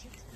shit.